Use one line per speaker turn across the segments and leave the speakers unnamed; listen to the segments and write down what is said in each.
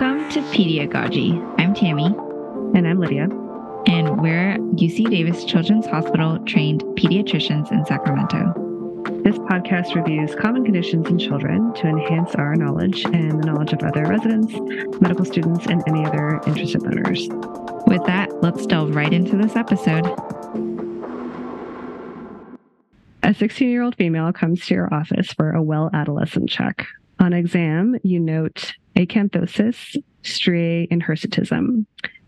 Welcome to Pediagogy. I'm Tammy.
And I'm Lidia.
And we're UC Davis Children's Hospital trained pediatricians in Sacramento.
This podcast reviews common conditions in children to enhance our knowledge and the knowledge of other residents, medical students, and any other interested learners.
With that, let's delve right into this episode.
A 16 year old female comes to your office for a well adolescent check. On exam, you note acanthosis, striae, and hirsutism.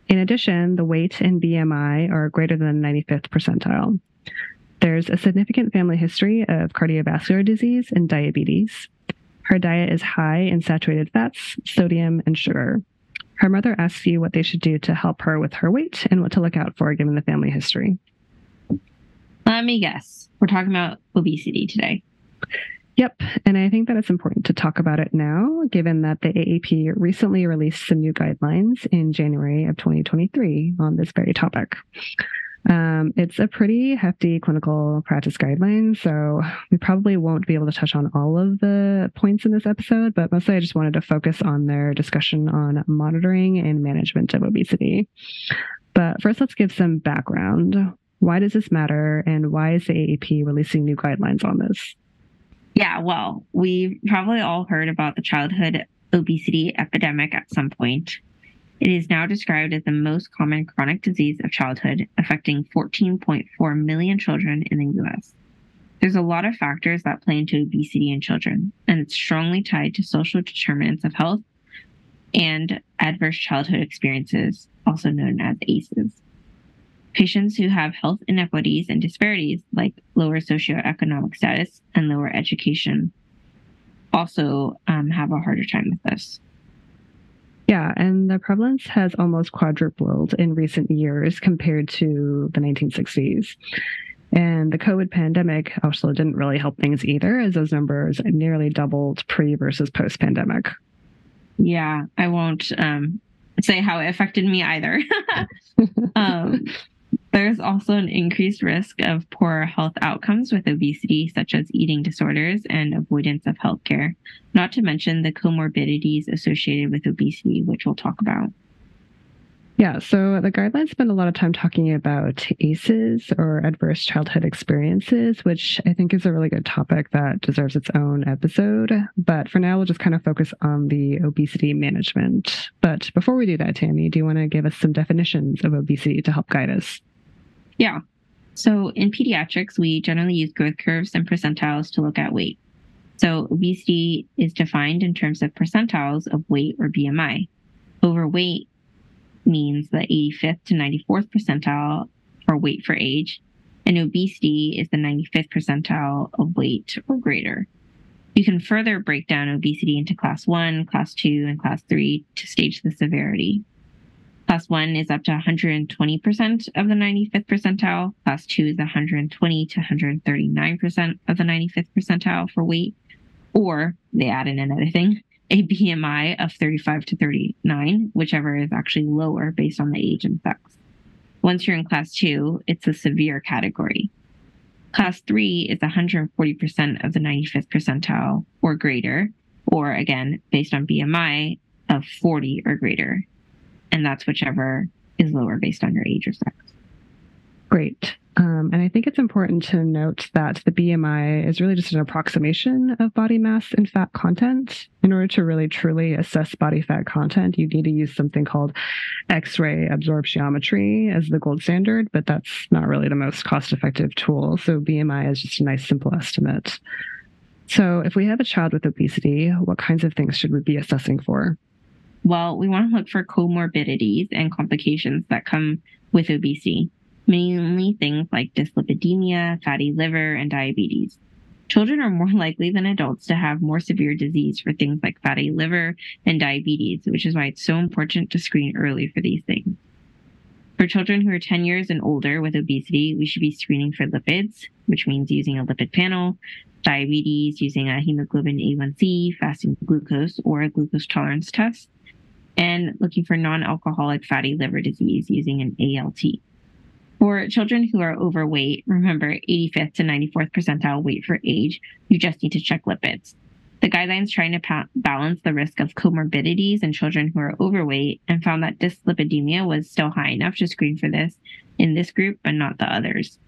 In addition, the weight and BMI are greater than 95th percentile. There's a significant family history of cardiovascular disease and diabetes. Her diet is high in saturated fats, sodium, and sugar. Her mother asks you what they should do to help her with her weight and what to look out for given the family history.
Let me guess. We're talking about obesity today.
Yep. And I think that it's important to talk about it now, given that the AAP recently released some new guidelines in January of 2023 on this very topic. Um, it's a pretty hefty clinical practice guideline, so we probably won't be able to touch on all of the points in this episode, but mostly I just wanted to focus on their discussion on monitoring and management of obesity. But first, let's give some background. Why does this matter, and why is the AAP releasing new guidelines on this?
Yeah, well, we've probably all heard about the childhood obesity epidemic at some point. It is now described as the most common chronic disease of childhood, affecting 14.4 million children in the US. There's a lot of factors that play into obesity in children, and it's strongly tied to social determinants of health and adverse childhood experiences, also known as ACEs. Patients who have health inequities and disparities, like lower socioeconomic status and lower education, also um, have a harder time with this.
Yeah, and the prevalence has almost quadrupled in recent years compared to the 1960s. And the COVID pandemic also didn't really help things either, as those numbers nearly doubled pre versus post pandemic.
Yeah, I won't um, say how it affected me either. um, there's also an increased risk of poor health outcomes with obesity, such as eating disorders and avoidance of healthcare, not to mention the comorbidities associated with obesity, which we'll talk about.
Yeah, so the guidelines spend a lot of time talking about ACEs or adverse childhood experiences, which I think is a really good topic that deserves its own episode. But for now, we'll just kind of focus on the obesity management. But before we do that, Tammy, do you want to give us some definitions of obesity to help guide us?
Yeah. So in pediatrics, we generally use growth curves and percentiles to look at weight. So obesity is defined in terms of percentiles of weight or BMI. Overweight means the 85th to 94th percentile for weight for age, and obesity is the 95th percentile of weight or greater. You can further break down obesity into class 1, class 2, and class 3 to stage the severity. Class 1 is up to 120% of the 95th percentile. Class 2 is 120 to 139% of the 95th percentile for weight. Or they add in another thing, a BMI of 35 to 39, whichever is actually lower based on the age and sex. Once you're in class 2, it's a severe category. Class 3 is 140% of the 95th percentile or greater, or again, based on BMI of 40 or greater and that's whichever is lower based on your age or sex.
Great. Um, and I think it's important to note that the BMI is really just an approximation of body mass and fat content. In order to really truly assess body fat content, you need to use something called X ray absorptiometry as the gold standard, but that's not really the most cost effective tool. So BMI is just a nice, simple estimate. So if we have a child with obesity, what kinds of things should we be assessing for?
Well, we want to look for comorbidities and complications that come with obesity, mainly things like dyslipidemia, fatty liver, and diabetes. Children are more likely than adults to have more severe disease for things like fatty liver and diabetes, which is why it's so important to screen early for these things. For children who are 10 years and older with obesity, we should be screening for lipids, which means using a lipid panel, diabetes, using a hemoglobin A1C, fasting glucose, or a glucose tolerance test, and looking for non alcoholic fatty liver disease using an ALT. For children who are overweight, remember 85th to 94th percentile weight for age, you just need to check lipids. The guidelines trying to pa- balance the risk of comorbidities in children who are overweight and found that dyslipidemia was still high enough to screen for this in this group, but not the others.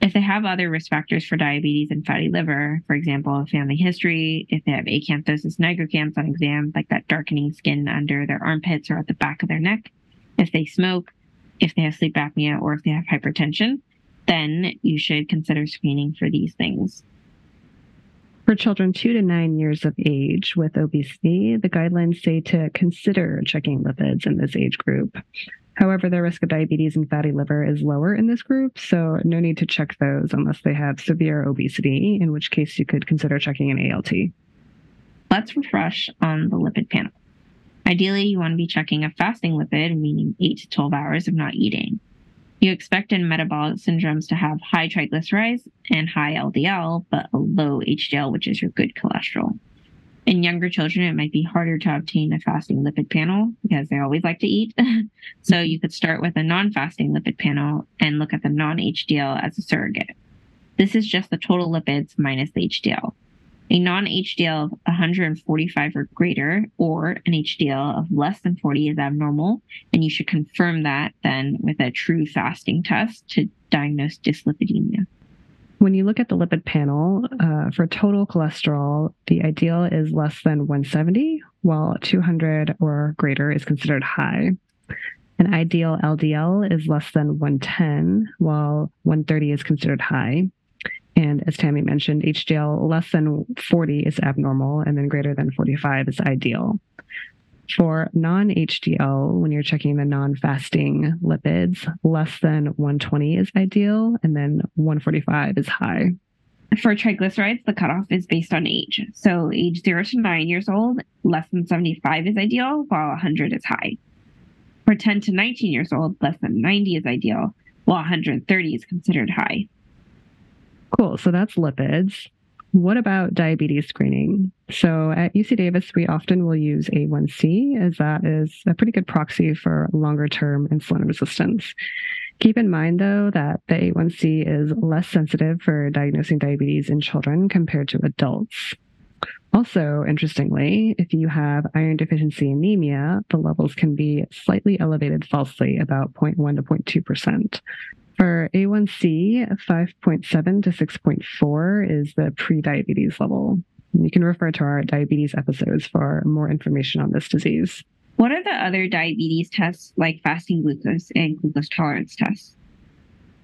If they have other risk factors for diabetes and fatty liver, for example, family history, if they have acanthosis nigricans on exam, like that darkening skin under their armpits or at the back of their neck, if they smoke, if they have sleep apnea, or if they have hypertension, then you should consider screening for these things.
For children two to nine years of age with obesity, the guidelines say to consider checking lipids in this age group. However, the risk of diabetes and fatty liver is lower in this group, so no need to check those unless they have severe obesity, in which case you could consider checking an ALT.
Let's refresh on the lipid panel. Ideally, you want to be checking a fasting lipid, meaning 8 to 12 hours of not eating. You expect in metabolic syndromes to have high triglycerides and high LDL, but a low HDL, which is your good cholesterol. In younger children, it might be harder to obtain a fasting lipid panel because they always like to eat. so you could start with a non fasting lipid panel and look at the non HDL as a surrogate. This is just the total lipids minus the HDL. A non HDL of 145 or greater, or an HDL of less than 40 is abnormal, and you should confirm that then with a true fasting test to diagnose dyslipidemia.
When you look at the lipid panel, uh, for total cholesterol, the ideal is less than 170, while 200 or greater is considered high. An ideal LDL is less than 110, while 130 is considered high. And as Tammy mentioned, HDL less than 40 is abnormal, and then greater than 45 is ideal. For non HDL, when you're checking the non fasting lipids, less than 120 is ideal, and then 145 is high.
For triglycerides, the cutoff is based on age. So, age 0 to 9 years old, less than 75 is ideal, while 100 is high. For 10 to 19 years old, less than 90 is ideal, while 130 is considered high.
Cool. So that's lipids. What about diabetes screening? So at UC Davis, we often will use A1C as that is a pretty good proxy for longer term insulin resistance. Keep in mind, though, that the A1C is less sensitive for diagnosing diabetes in children compared to adults. Also, interestingly, if you have iron deficiency anemia, the levels can be slightly elevated falsely, about 0.1 to 0.2%. For A1C, 5.7 to 6.4 is the pre-diabetes level. You can refer to our diabetes episodes for more information on this disease.
What are the other diabetes tests like fasting glucose and glucose tolerance tests?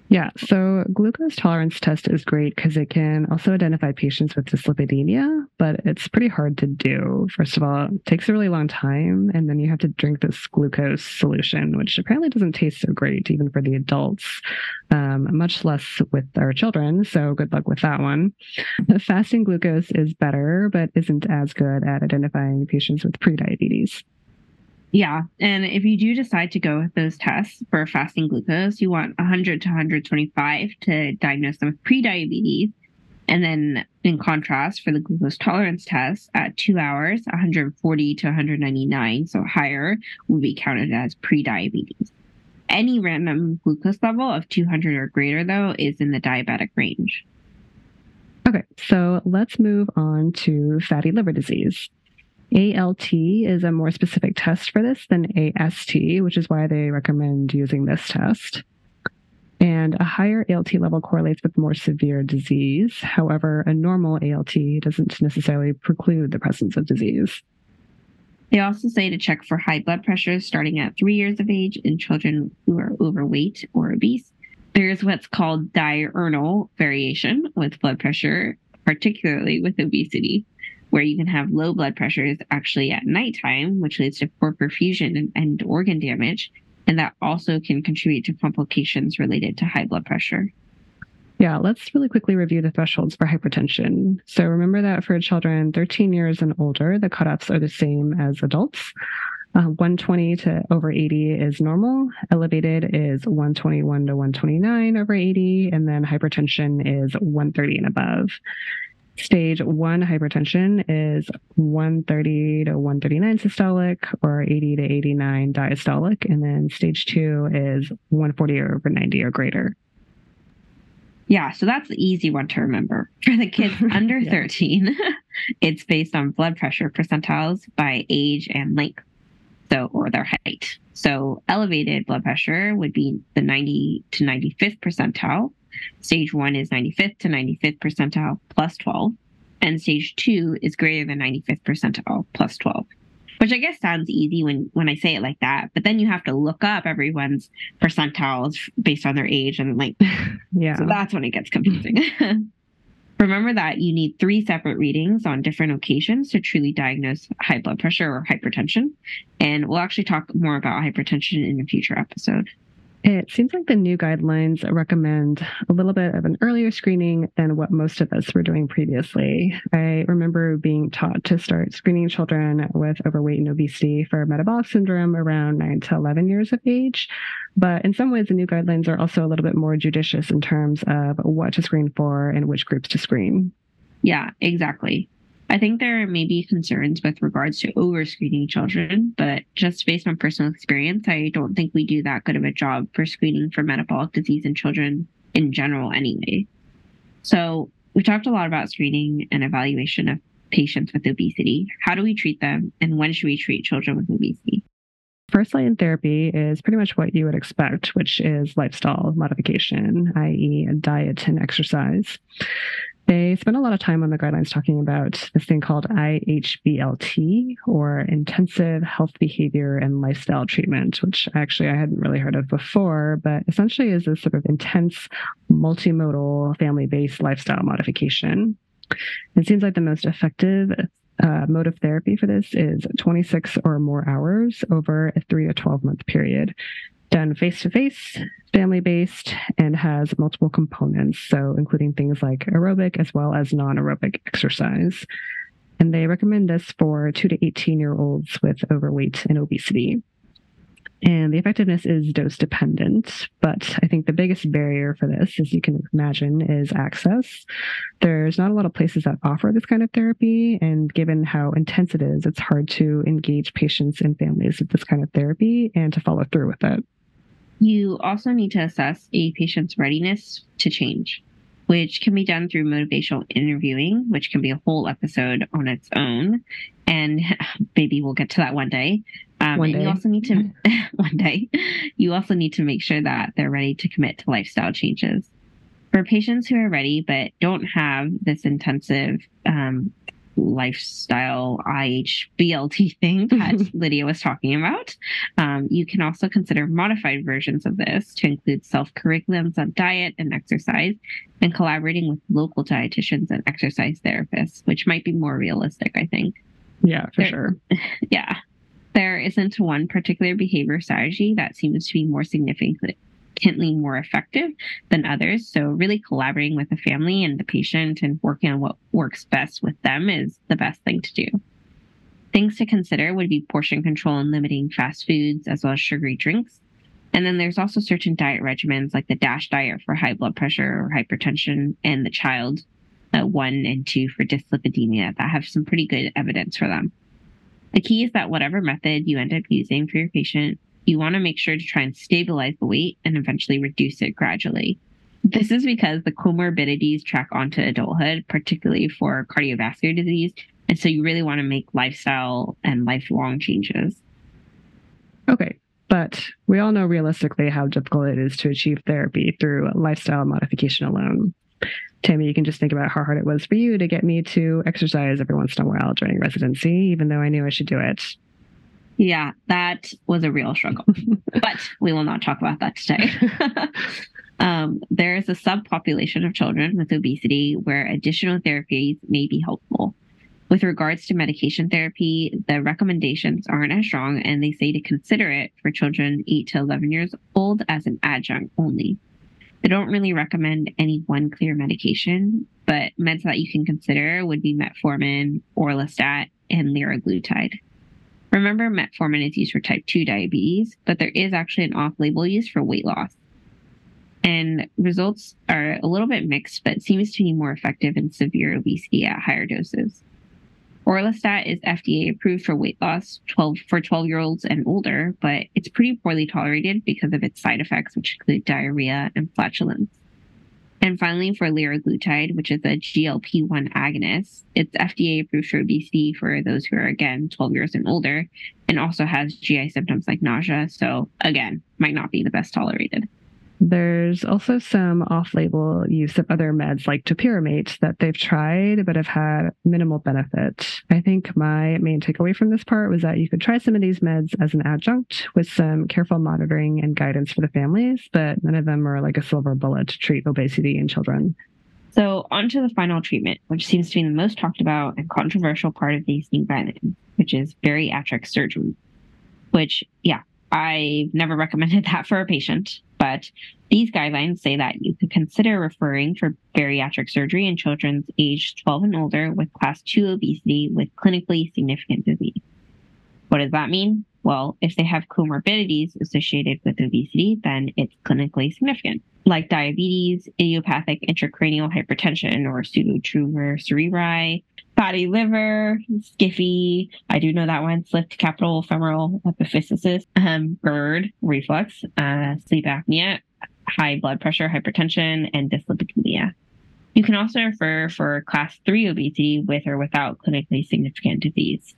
Yeah, so glucose tolerance test is great because it can also identify patients with dyslipidemia, but it's pretty hard to do. First of all, it takes a really long time, and then you have to drink this glucose solution, which apparently doesn't taste so great even for the adults, um, much less with our children. So good luck with that one. Fasting glucose is better, but isn't as good at identifying patients with prediabetes.
Yeah. And if you do decide to go with those tests for fasting glucose, you want 100 to 125 to diagnose them with prediabetes. And then, in contrast, for the glucose tolerance test at two hours, 140 to 199, so higher, will be counted as prediabetes. Any random glucose level of 200 or greater, though, is in the diabetic range.
Okay, so let's move on to fatty liver disease. ALT is a more specific test for this than AST, which is why they recommend using this test. And a higher ALT level correlates with more severe disease. However, a normal ALT doesn't necessarily preclude the presence of disease.
They also say to check for high blood pressure starting at three years of age in children who are overweight or obese. There's what's called diurnal variation with blood pressure, particularly with obesity where you can have low blood pressures actually at nighttime, which leads to poor perfusion and, and organ damage. And that also can contribute to complications related to high blood pressure.
Yeah, let's really quickly review the thresholds for hypertension. So remember that for children 13 years and older, the cutoffs are the same as adults. Uh, 120 to over 80 is normal. Elevated is 121 to 129 over 80. And then hypertension is 130 and above. Stage one hypertension is 130 to 139 systolic or 80 to 89 diastolic. And then stage two is 140 over 90 or greater.
Yeah, so that's the easy one to remember. For the kids under
Yeah.
13, it's based on blood pressure percentiles by age and length. So, or their height. So, elevated blood pressure would be the 90 to 95th percentile. Stage one is 95th to 95th percentile plus 12. And stage two is greater than 95th percentile plus 12. Which I guess sounds easy when, when I say it like that, but then you have to look up everyone's percentiles based on their age and like
Yeah.
So that's when it gets confusing. Remember that you need three separate readings on different occasions to truly diagnose high blood pressure or hypertension. And we'll actually talk more about hypertension in a future episode.
It seems like the new guidelines recommend a little bit of an earlier screening than what most of us were doing previously. I remember being taught to start screening children with overweight and obesity for metabolic syndrome around 9 to 11 years of age. But in some ways, the new guidelines are also a little bit more judicious in terms of what to screen for and which groups to screen.
Yeah, exactly. I think there may be concerns with regards to overscreening children, but just based on personal experience, I don't think we do that good of a job for screening for metabolic disease in children in general, anyway. So, we talked a lot about screening and evaluation of patients with obesity. How do we treat them, and when should we treat children with obesity?
First line therapy is pretty much what you would expect, which is lifestyle modification, i.e., diet and exercise. They spend a lot of time on the guidelines talking about this thing called IHBLT or intensive health behavior and lifestyle treatment, which actually I hadn't really heard of before, but essentially is this sort of intense multimodal family based lifestyle modification. It seems like the most effective uh, mode of therapy for this is 26 or more hours over a three to 12 month period, done face to face, family based, and has multiple components. So, including things like aerobic as well as non aerobic exercise. And they recommend this for two to 18 year olds with overweight and obesity. And the effectiveness is dose dependent, but I think the biggest barrier for this, as you can imagine, is access. There's not a lot of places that offer this kind of therapy. And given how intense it is, it's hard to engage patients and families with this kind of therapy and to follow through with it.
You also need to assess a patient's readiness to change, which can be done through motivational interviewing, which can be a whole episode on its own. And maybe we'll get to that one day. Um,
One day.
you also need to, one day, you also need to make sure that they're ready to commit to lifestyle changes. For patients who are ready but don't have this intensive um, lifestyle IHBLT thing that Lidia was talking about, um, you can also consider modified versions of this to include self curriculums on diet and exercise and collaborating with local dietitians and exercise therapists, which might be more realistic, I think.
Yeah, for
There-
sure.
Yeah. There isn't one particular behavior strategy that seems to be more significantly more effective than others. So, really collaborating with the family and the patient and working on what works best with them is the best thing to do. Things to consider would be portion control and limiting fast foods as well as sugary drinks. And then there's also certain diet regimens like the DASH diet for high blood pressure or hypertension and the child uh, one and two for dyslipidemia that have some pretty good evidence for them. The key is that whatever method you end up using for your patient, you want to make sure to try and stabilize the weight and eventually reduce it gradually. This is because the comorbidities track onto adulthood, particularly for cardiovascular disease. And so you really want to make lifestyle and lifelong changes.
Okay. But we all know realistically how difficult it is to achieve therapy through lifestyle modification alone. Tammy, you can just think about how hard it was for you to get me to exercise every once in a while during residency, even though I knew I should do it.
Yeah, that was a real struggle, but we will not talk about that today. um, there is a subpopulation of children with obesity where additional therapies may be helpful. With regards to medication therapy, the recommendations aren't as strong, and they say to consider it for children 8 to 11 years old as an adjunct only. They don't really recommend any one clear medication, but meds that you can consider would be metformin, orlistat, and liraglutide. Remember, metformin is used for type 2 diabetes, but there is actually an off label use for weight loss. And results are a little bit mixed, but seems to be more effective in severe obesity at higher doses. Orlistat is FDA approved for weight loss 12 for 12 year olds and older, but it's pretty poorly tolerated because of its side effects, which include diarrhea and flatulence. And finally, for liraglutide, which is a GLP 1 agonist, it's FDA approved for obesity for those who are, again, 12 years and older, and also has GI symptoms like nausea. So, again, might not be the best tolerated.
There's also some off label use of other meds like topiramate that they've tried but have had minimal benefit. I think my main takeaway from this part was that you could try some of these meds as an adjunct with some careful monitoring and guidance for the families, but none of them are like a silver bullet to treat obesity in children.
So, on to the final treatment, which seems to be the most talked about and controversial part of these new guidelines, which is bariatric surgery. Which, yeah, I've never recommended that for a patient. But these guidelines say that you could consider referring for bariatric surgery in children aged 12 and older with class 2 obesity with clinically significant disease. What does that mean? Well, if they have comorbidities associated with obesity, then it's clinically significant, like diabetes, idiopathic intracranial hypertension or pseudotumor cerebri, fatty liver, skiffy. I do know that one. Slipped capital femoral epiphysis, um, GERD, reflux, uh, sleep apnea, high blood pressure, hypertension, and dyslipidemia. You can also refer for class 3 obesity with or without clinically significant disease.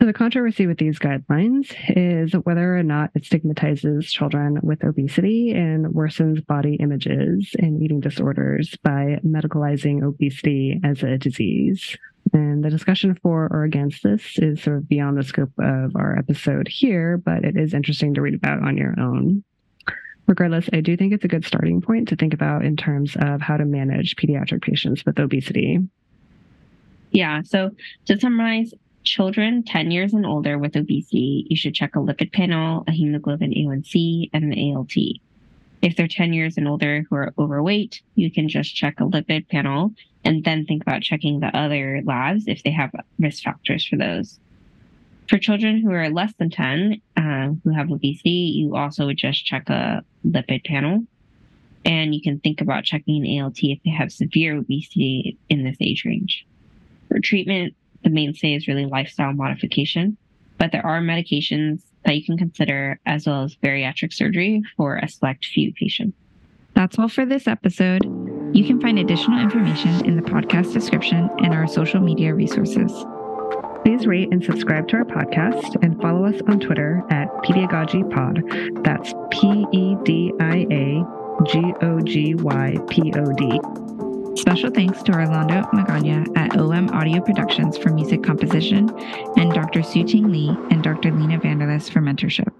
So, the controversy with these guidelines is whether or not it stigmatizes children with obesity and worsens body images and eating disorders by medicalizing obesity as a disease. And the discussion for or against this is sort of beyond the scope of our episode here, but it is interesting to read about on your own. Regardless, I do think it's a good starting point to think about in terms of how to manage pediatric patients with obesity.
Yeah. So to summarize, children 10 years and older with obesity, you should check a lipid panel, a hemoglobin A1C, and an ALT. If they're 10 years and older who are overweight, you can just check a lipid panel and then think about checking the other labs if they have risk factors for those. For children who are less than 10 uh, who have obesity, you also would just check a lipid panel. And you can think about checking an ALT if they have severe obesity in this age range. For treatment, the mainstay is really lifestyle modification, but there are medications that you can consider as well as bariatric surgery for a select few patients.
That's all for this episode. You can find additional information in the podcast description and our social media resources.
Please rate and subscribe to our podcast and follow us on Twitter at PediaGogyPod. That's P E D I A G O G Y P O D.
Special thanks to Orlando Magana at OM Audio Productions for music composition and Dr. Su Ting Li and Dr. Lena Vanderlis for mentorship.